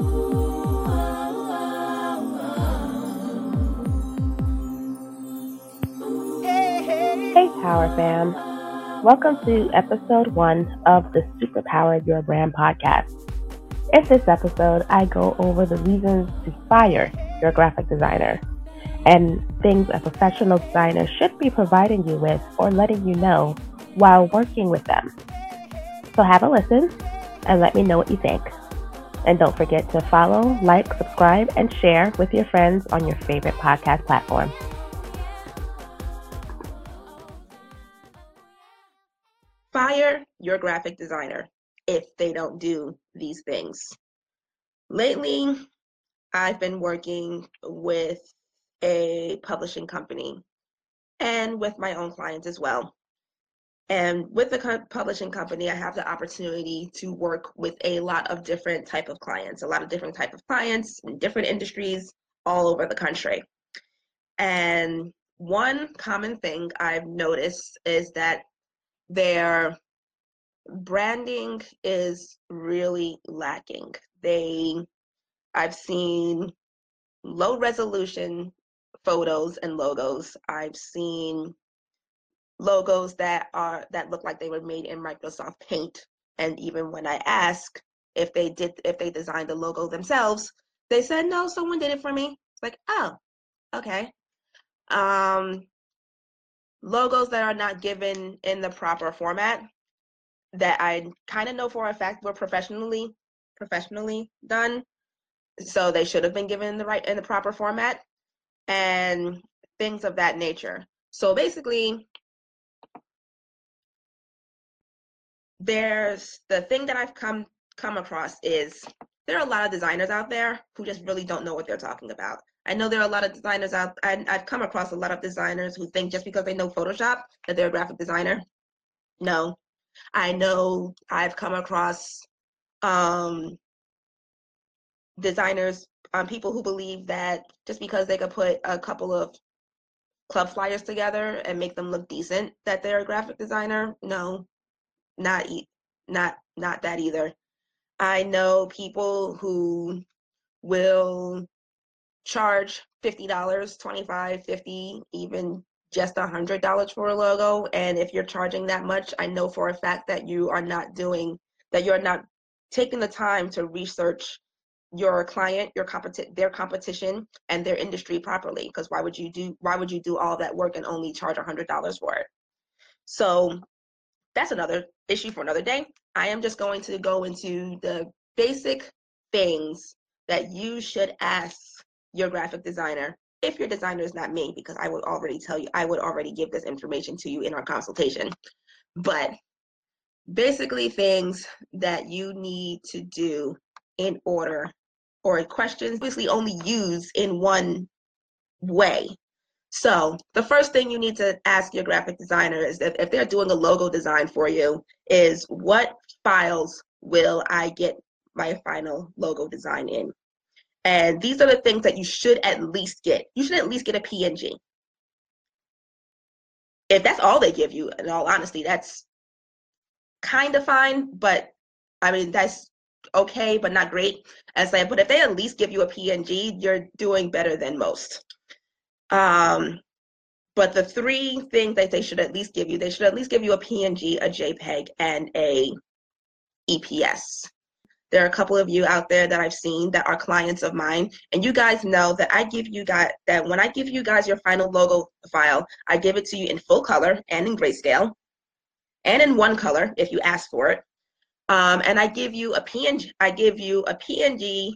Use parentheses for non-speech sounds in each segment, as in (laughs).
Hey, Power Fam. Welcome to episode one of the Superpower Your Brand podcast. In this episode, I go over the reasons to fire your graphic designer and things a professional designer should be providing you with or letting you know while working with them. So have a listen and let me know what you think. And don't forget to follow, like, subscribe, and share with your friends on your favorite podcast platform. Fire your graphic designer if they don't do these things. Lately, I've been working with a publishing company and with my own clients as well. And with the publishing company, I have the opportunity to work with a lot of different type of clients, a lot of different type of clients in different industries all over the country. And one common thing I've noticed is that their branding is really lacking. They I've seen low resolution photos and logos. I've seen logos that are that look like they were made in Microsoft Paint. And even when I ask if they did if they designed the logo themselves, they said no, someone did it for me. It's like, oh, okay. Um logos that are not given in the proper format that I kind of know for a fact were professionally professionally done. So they should have been given the right in the proper format and things of that nature. So basically, there's the thing that I've come come across is there are a lot of designers out there who just really don't know what they're talking about. I know there are a lot of designers out and I've come across a lot of designers who think just because they know Photoshop that they're a graphic designer. No. I know I've come across um designers um, people who believe that just because they could put a couple of club flyers together and make them look decent, that they're a graphic designer. No, not not not that either. I know people who will charge $50, $25, 50 even just a $100 for a logo. And if you're charging that much, I know for a fact that you are not doing, that you're not taking the time to research your client, your competi- their competition, and their industry properly. Because why would you do why would you do all that work and only charge a hundred dollars for it? So that's another issue for another day. I am just going to go into the basic things that you should ask your graphic designer if your designer is not me, because I would already tell you, I would already give this information to you in our consultation. But basically, things that you need to do in order or questions obviously only use in one way. So the first thing you need to ask your graphic designer is that if they're doing a logo design for you, is what files will I get my final logo design in? And these are the things that you should at least get. You should at least get a PNG. If that's all they give you, in all honesty, that's kind of fine, but I mean, that's okay, but not great. As I but if they at least give you a PNG, you're doing better than most. Um, but the three things that they should at least give you, they should at least give you a PNG, a JPEG, and a EPS. There are a couple of you out there that I've seen that are clients of mine, and you guys know that I give you guys that when I give you guys your final logo file, I give it to you in full color and in grayscale, and in one color if you ask for it. Um, and I give you a PNG, I give you a PNG,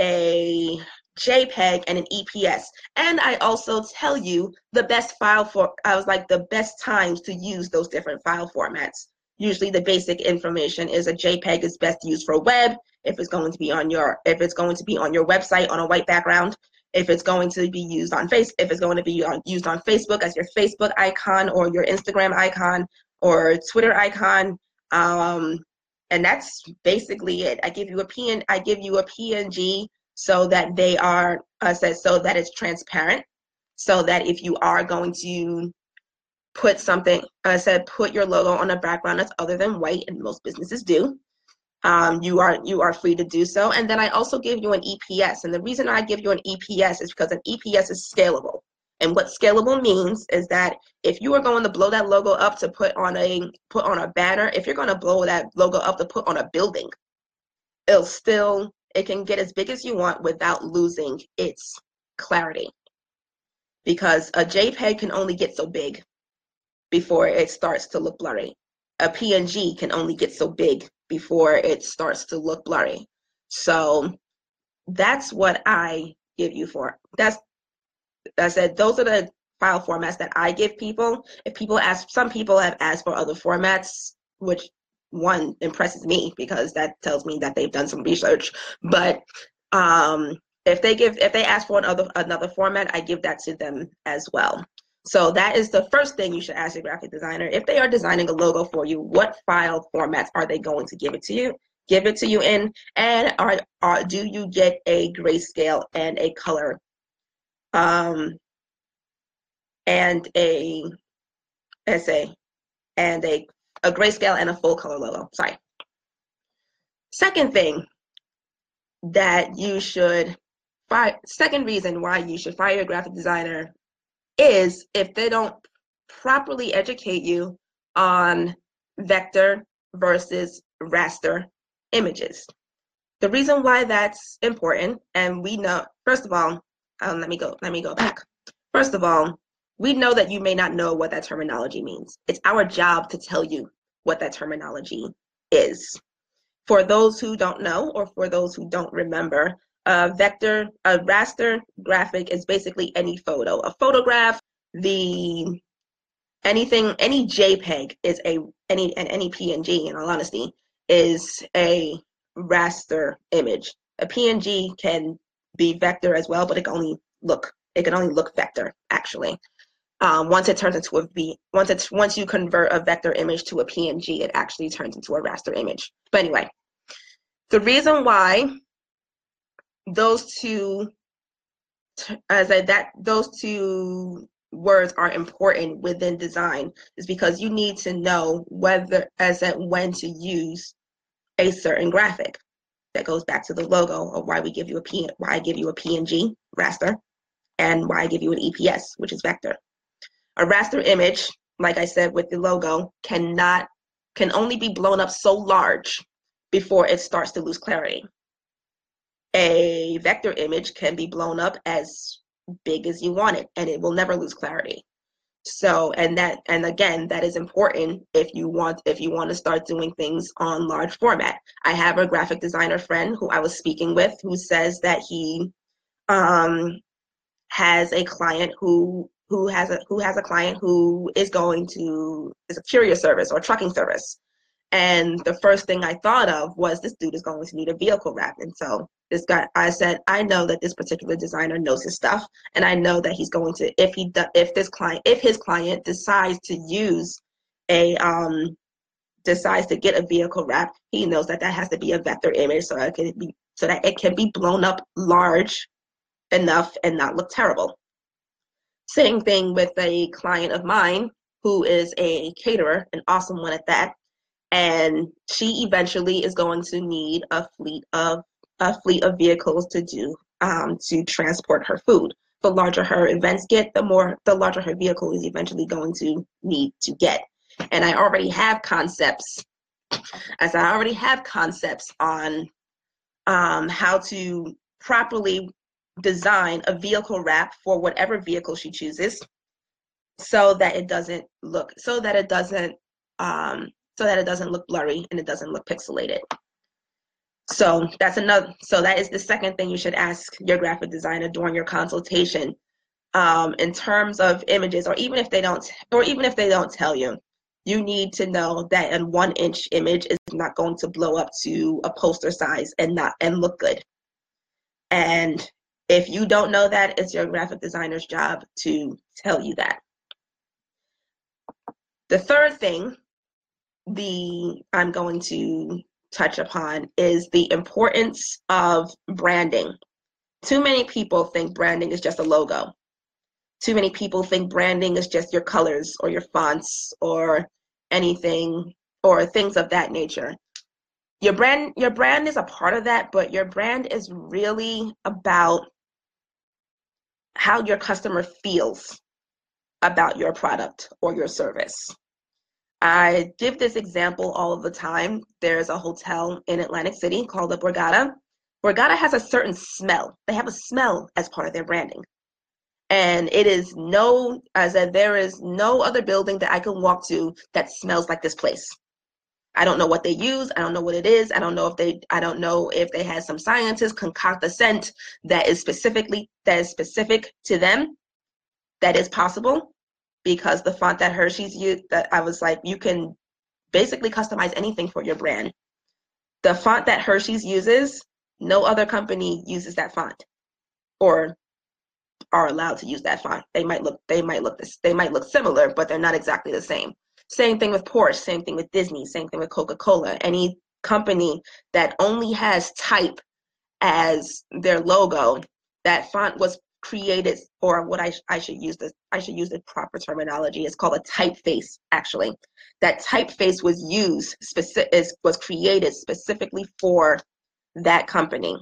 a JPEG, and an EPS. And I also tell you the best file for, I was like the best times to use those different file formats. Usually the basic information is a JPEG is best used for web, if it's going to be on your, if it's going to be on your website on a white background, if it's going to be used on face, if it's going to be on, used on Facebook as your Facebook icon or your Instagram icon or Twitter icon, um, and that's basically it. I give you a PN, I give you a PNG so that they are uh, said so that it's transparent, so that if you are going to put something, I said put your logo on a background that's other than white, and most businesses do. um, you are you are free to do so. And then I also give you an EPS. And the reason I give you an EPS is because an EPS is scalable. And what scalable means is that if you are going to blow that logo up to put on a put on a banner, if you're going to blow that logo up to put on a building, it'll still it can get as big as you want without losing its clarity. Because a JPEG can only get so big before it starts to look blurry. A PNG can only get so big before it starts to look blurry. So that's what I give you for. That's I said those are the file formats that I give people. If people ask, some people have asked for other formats, which one impresses me because that tells me that they've done some research. But um, if they give, if they ask for another another format, I give that to them as well. So that is the first thing you should ask your graphic designer. If they are designing a logo for you, what file formats are they going to give it to you? Give it to you in, and are, are do you get a grayscale and a color, um, and a essay, and a a grayscale and a full color logo. Sorry. Second thing that you should fire. Second reason why you should fire your graphic designer is if they don't properly educate you on vector versus raster images. The reason why that's important, and we know, first of all, um, let me go, let me go back. First of all, we know that you may not know what that terminology means. It's our job to tell you what that terminology is. For those who don't know, or for those who don't remember, a vector, a raster graphic is basically any photo. A photograph, the anything, any JPEG is a any and any PNG. In all honesty, is a raster image. A PNG can be vector as well, but it can only look it can only look vector actually. Um, once it turns into a V, once it's once you convert a vector image to a PNG, it actually turns into a raster image. But anyway, the reason why those two as I, that those two words are important within design is because you need to know whether as and when to use a certain graphic that goes back to the logo of why we give you a P why I give you a PNG raster and why I give you an EPS which is vector a raster image like I said with the logo cannot can only be blown up so large before it starts to lose clarity. A vector image can be blown up as big as you want it and it will never lose clarity. So and that and again that is important if you want if you want to start doing things on large format. I have a graphic designer friend who i was speaking with who says that he um has a client who who has a who has a client who is going to is a courier service or trucking service and the first thing I thought of was this dude is going to need a vehicle wrap. And so this guy, I said, I know that this particular designer knows his stuff, and I know that he's going to if he if this client if his client decides to use a um decides to get a vehicle wrap, he knows that that has to be a vector image so it can be so that it can be blown up large enough and not look terrible. Same thing with a client of mine who is a caterer, an awesome one at that and she eventually is going to need a fleet of a fleet of vehicles to do um, to transport her food. The larger her events get, the more the larger her vehicle is eventually going to need to get. And I already have concepts, as I already have concepts on um, how to properly design a vehicle wrap for whatever vehicle she chooses, so that it doesn't look so that it doesn't um, so that it doesn't look blurry and it doesn't look pixelated. So that's another, so that is the second thing you should ask your graphic designer during your consultation. Um, in terms of images, or even if they don't, or even if they don't tell you, you need to know that a one inch image is not going to blow up to a poster size and not and look good. And if you don't know that, it's your graphic designer's job to tell you that. The third thing the I'm going to touch upon is the importance of branding. Too many people think branding is just a logo. Too many people think branding is just your colors or your fonts or anything or things of that nature. your brand your brand is a part of that but your brand is really about how your customer feels about your product or your service. I give this example all of the time. There's a hotel in atlantic city called the borgata. Borgata has a certain smell. They have a smell as part of their branding. And it is no as that there is no other building that i can walk to that smells like this place I don't know what they use. I don't know what it is. I don't know if they I don't know if they had some scientists concoct a scent that is specifically that is specific to them. That is possible because the font that Hershey's used that I was like, you can basically customize anything for your brand. The font that Hershey's uses, no other company uses that font or are allowed to use that font. They might look they might look this they might look similar, but they're not exactly the same. Same thing with Porsche, same thing with Disney, same thing with Coca Cola. Any company that only has type as their logo, that font was created, or what I, I should use this, I should use the proper terminology. It's called a typeface, actually. That typeface was used, specific, was created specifically for that company.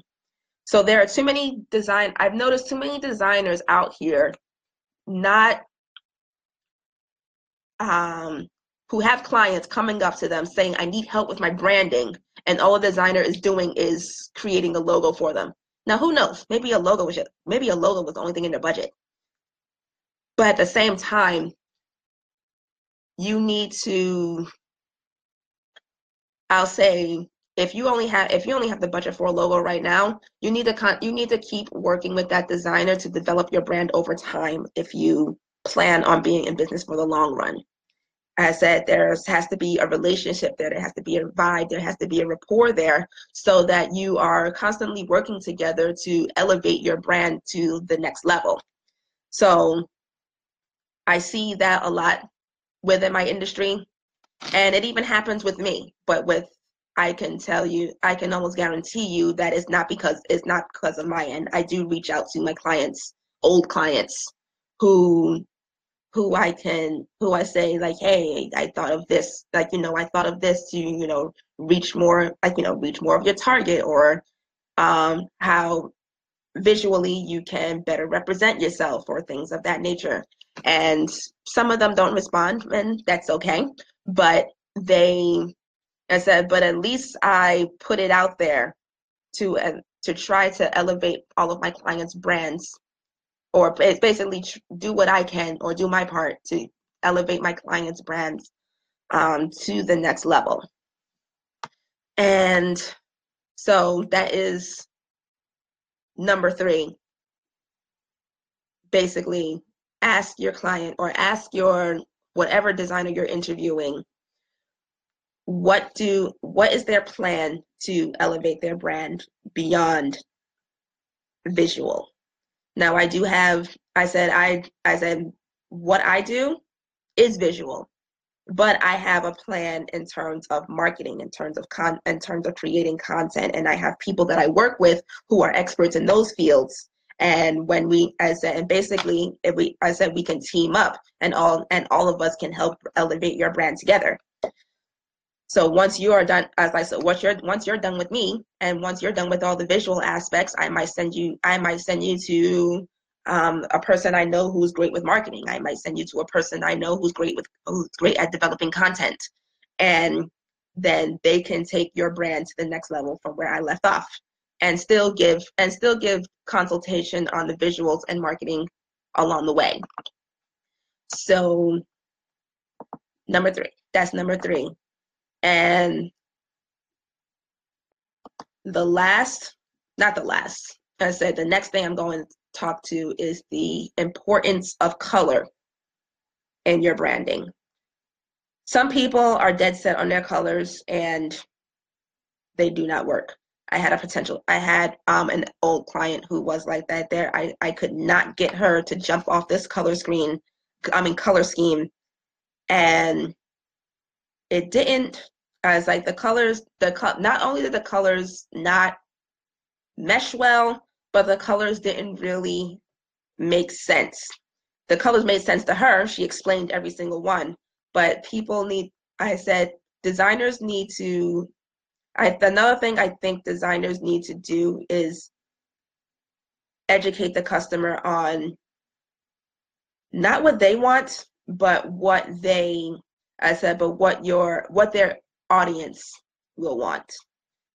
So there are too many design, I've noticed too many designers out here not um, who have clients coming up to them saying, I need help with my branding. And all a designer is doing is creating a logo for them. Now, who knows? Maybe a logo was maybe a logo was the only thing in their budget. But at the same time, you need to, I'll say, if you only have if you only have the budget for a logo right now, you need to con- you need to keep working with that designer to develop your brand over time if you plan on being in business for the long run. I said there has to be a relationship there, there has to be a vibe, there has to be a rapport there so that you are constantly working together to elevate your brand to the next level. So I see that a lot within my industry and it even happens with me, but with I can tell you, I can almost guarantee you that it's not because it's not because of my end. I do reach out to my clients, old clients who who I can, who I say like, hey, I thought of this, like, you know, I thought of this to, you know, reach more, like, you know, reach more of your target or um, how visually you can better represent yourself or things of that nature. And some of them don't respond, and that's okay. But they, I said, but at least I put it out there to uh, to try to elevate all of my clients' brands or basically do what I can or do my part to elevate my clients' brands um, to the next level. And so that is number three. Basically, ask your client or ask your whatever designer you're interviewing what do what is their plan to elevate their brand beyond visual now I do have I said I I said what I do is visual, but I have a plan in terms of marketing, in terms of con in terms of creating content, and I have people that I work with who are experts in those fields. And when we, I said, and basically, if we, I said we can team up, and all and all of us can help elevate your brand together. So once you are done, as I said, once you're once you're done with me, and once you're done with all the visual aspects, I might send you I might send you to um, a person I know who's great with marketing. I might send you to a person I know who's great with who's great at developing content, and then they can take your brand to the next level from where I left off, and still give and still give consultation on the visuals and marketing along the way. So number three, that's number three. And the last, not the last, I said the next thing I'm going to talk to is the importance of color in your branding. Some people are dead set on their colors and they do not work. I had a potential, I had um, an old client who was like that there. I, I could not get her to jump off this color screen, I mean, color scheme. And it didn't like the colors the co- not only did the colors not mesh well but the colors didn't really make sense. The colors made sense to her. She explained every single one. But people need i said designers need to I, another thing I think designers need to do is educate the customer on not what they want, but what they, I said, but what your what their audience will want.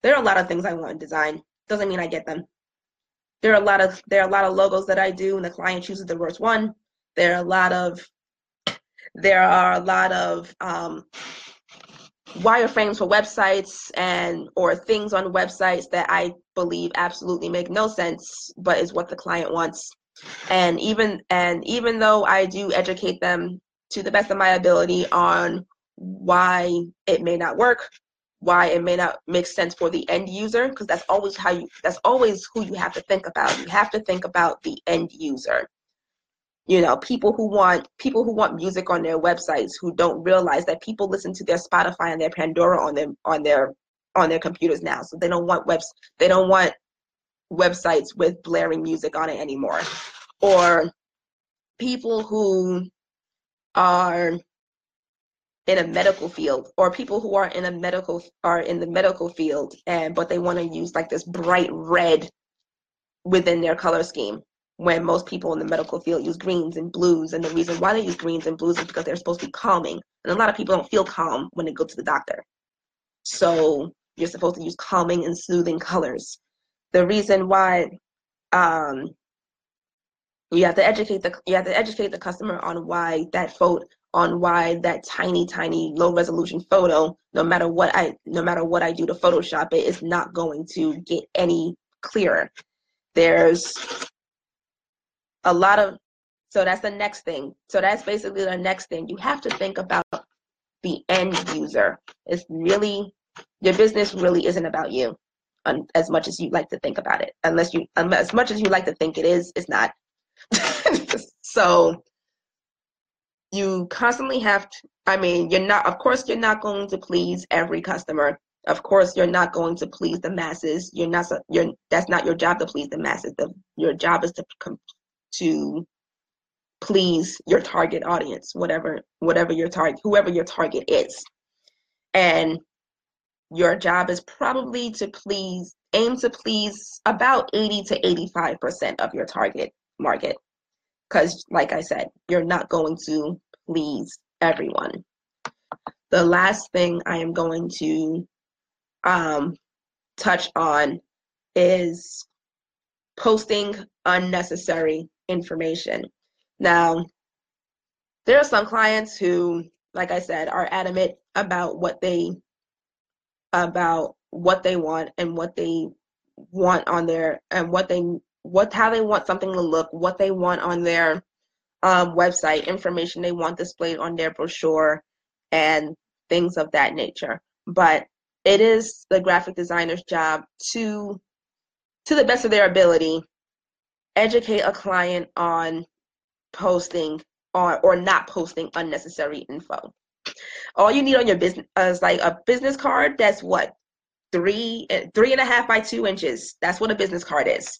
There are a lot of things I want in design. Doesn't mean I get them. There are a lot of there are a lot of logos that I do, and the client chooses the worst one. There are a lot of there are a lot of um, wireframes for websites and or things on websites that I believe absolutely make no sense, but is what the client wants. And even and even though I do educate them to the best of my ability on why it may not work, why it may not make sense for the end user, because that's always how you that's always who you have to think about. You have to think about the end user. You know people who want people who want music on their websites who don't realize that people listen to their spotify and their pandora on their on their on their computers now. So they don't want webs they don't want websites with blaring music on it anymore. Or people who are in a medical field or people who are in a medical are in the medical field and but they want to use like this bright red within their color scheme when most people in the medical field use greens and blues. And the reason why they use greens and blues is because they're supposed to be calming. And a lot of people don't feel calm when they go to the doctor. So you're supposed to use calming and soothing colors. The reason why um, you have to educate the you have to educate the customer on why that photo on why that tiny tiny low resolution photo no matter what i no matter what i do to photoshop it is not going to get any clearer. There's a lot of so that's the next thing. So that's basically the next thing. You have to think about the end user. It's really your business really isn't about you um, as much as you like to think about it. Unless you um, as much as you like to think it is it's not. (laughs) So you constantly have to i mean you're not of course you're not going to please every customer of course you're not going to please the masses you're not you're that's not your job to please the masses the, your job is to to please your target audience, whatever whatever your target whoever your target is. And your job is probably to please aim to please about 80 to 85% of your target market. Cuz like I said, you're not going to please everyone. The last thing I am going to um, touch on is posting unnecessary information. Now, there are some clients who, like I said, are adamant about what they about what they want and what they want on their and what they what how they want something to look, what they want on their um, website, information they want displayed on their brochure, and things of that nature. But it is the graphic designer's job to, to the best of their ability, educate a client on posting or, or not posting unnecessary info. All you need on your business is like a business card that's what three three and a half by two inches. That's what a business card is.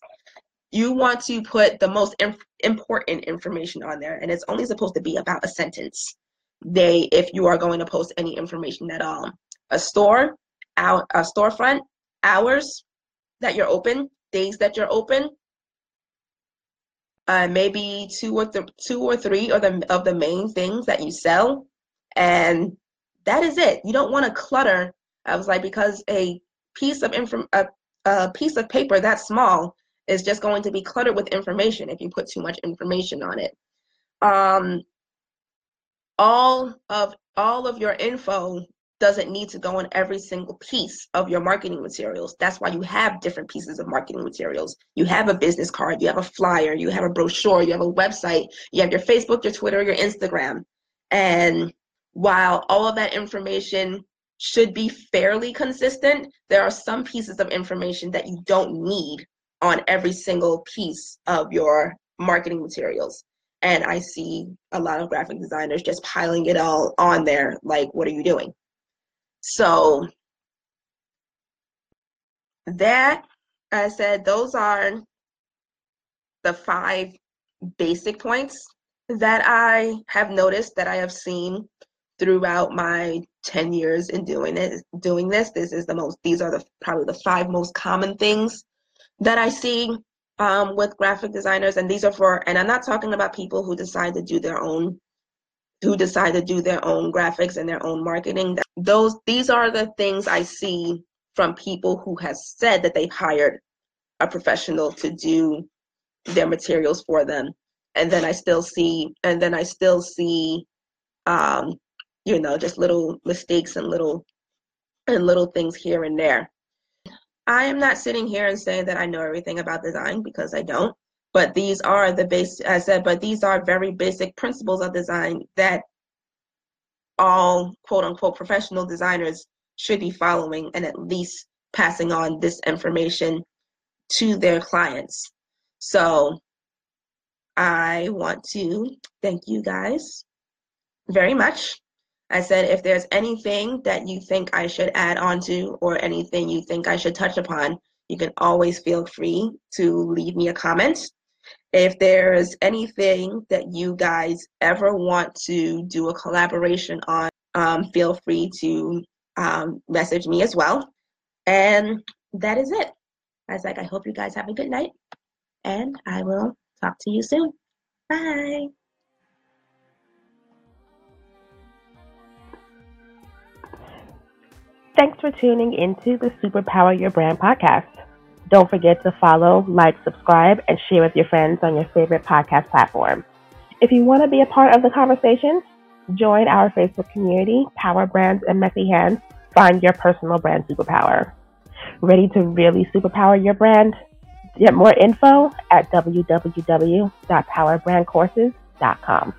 You want to put the most inf- important information on there, and it's only supposed to be about a sentence. They, if you are going to post any information at all, a store, out a storefront, hours that you're open, days that you're open, uh, maybe two or th- two or three of the of the main things that you sell, and that is it. You don't want to clutter. I was like because a piece of inform a, a piece of paper that small is just going to be cluttered with information if you put too much information on it. Um, all of all of your info doesn't need to go on every single piece of your marketing materials. That's why you have different pieces of marketing materials. You have a business card, you have a flyer, you have a brochure, you have a website, you have your Facebook, your Twitter, your Instagram. And while all of that information should be fairly consistent, there are some pieces of information that you don't need on every single piece of your marketing materials. And I see a lot of graphic designers just piling it all on there. Like, what are you doing? So that I said those are the five basic points that I have noticed that I have seen throughout my 10 years in doing it doing this this is the most these are the probably the five most common things that i see um, with graphic designers and these are for and i'm not talking about people who decide to do their own who decide to do their own graphics and their own marketing those these are the things i see from people who has said that they've hired a professional to do their materials for them and then i still see and then i still see um, you know, just little mistakes and little and little things here and there. I am not sitting here and saying that I know everything about design because I don't. But these are the base I said, but these are very basic principles of design that all quote unquote professional designers should be following and at least passing on this information to their clients. So I want to thank you guys very much I said, if there's anything that you think I should add on to or anything you think I should touch upon, you can always feel free to leave me a comment. If there's anything that you guys ever want to do a collaboration on, um, feel free to um, message me as well. And that is it. I was like, I hope you guys have a good night, and I will talk to you soon. Bye. Thanks for tuning into the Superpower Your Brand podcast. Don't forget to follow, like, subscribe, and share with your friends on your favorite podcast platform. If you want to be a part of the conversation, join our Facebook community, Power Brands and Messy Hands. Find your personal brand superpower. Ready to really superpower your brand? Get more info at www.powerbrandcourses.com.